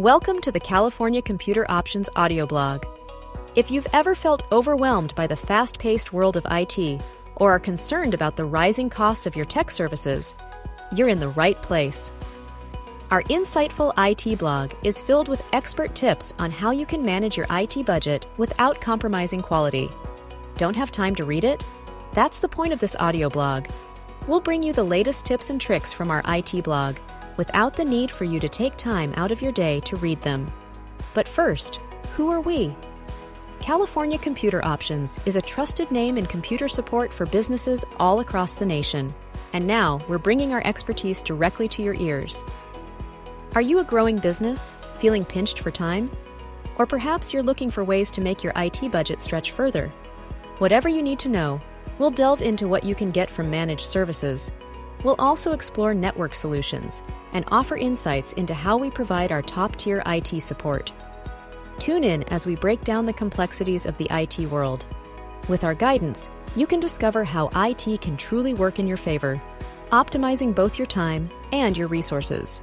Welcome to the California Computer Options audio blog. If you've ever felt overwhelmed by the fast paced world of IT or are concerned about the rising costs of your tech services, you're in the right place. Our insightful IT blog is filled with expert tips on how you can manage your IT budget without compromising quality. Don't have time to read it? That's the point of this audio blog. We'll bring you the latest tips and tricks from our IT blog without the need for you to take time out of your day to read them. But first, who are we? California Computer Options is a trusted name in computer support for businesses all across the nation. And now we're bringing our expertise directly to your ears. Are you a growing business, feeling pinched for time? Or perhaps you're looking for ways to make your IT budget stretch further? Whatever you need to know, we'll delve into what you can get from managed services. We'll also explore network solutions and offer insights into how we provide our top tier IT support. Tune in as we break down the complexities of the IT world. With our guidance, you can discover how IT can truly work in your favor, optimizing both your time and your resources.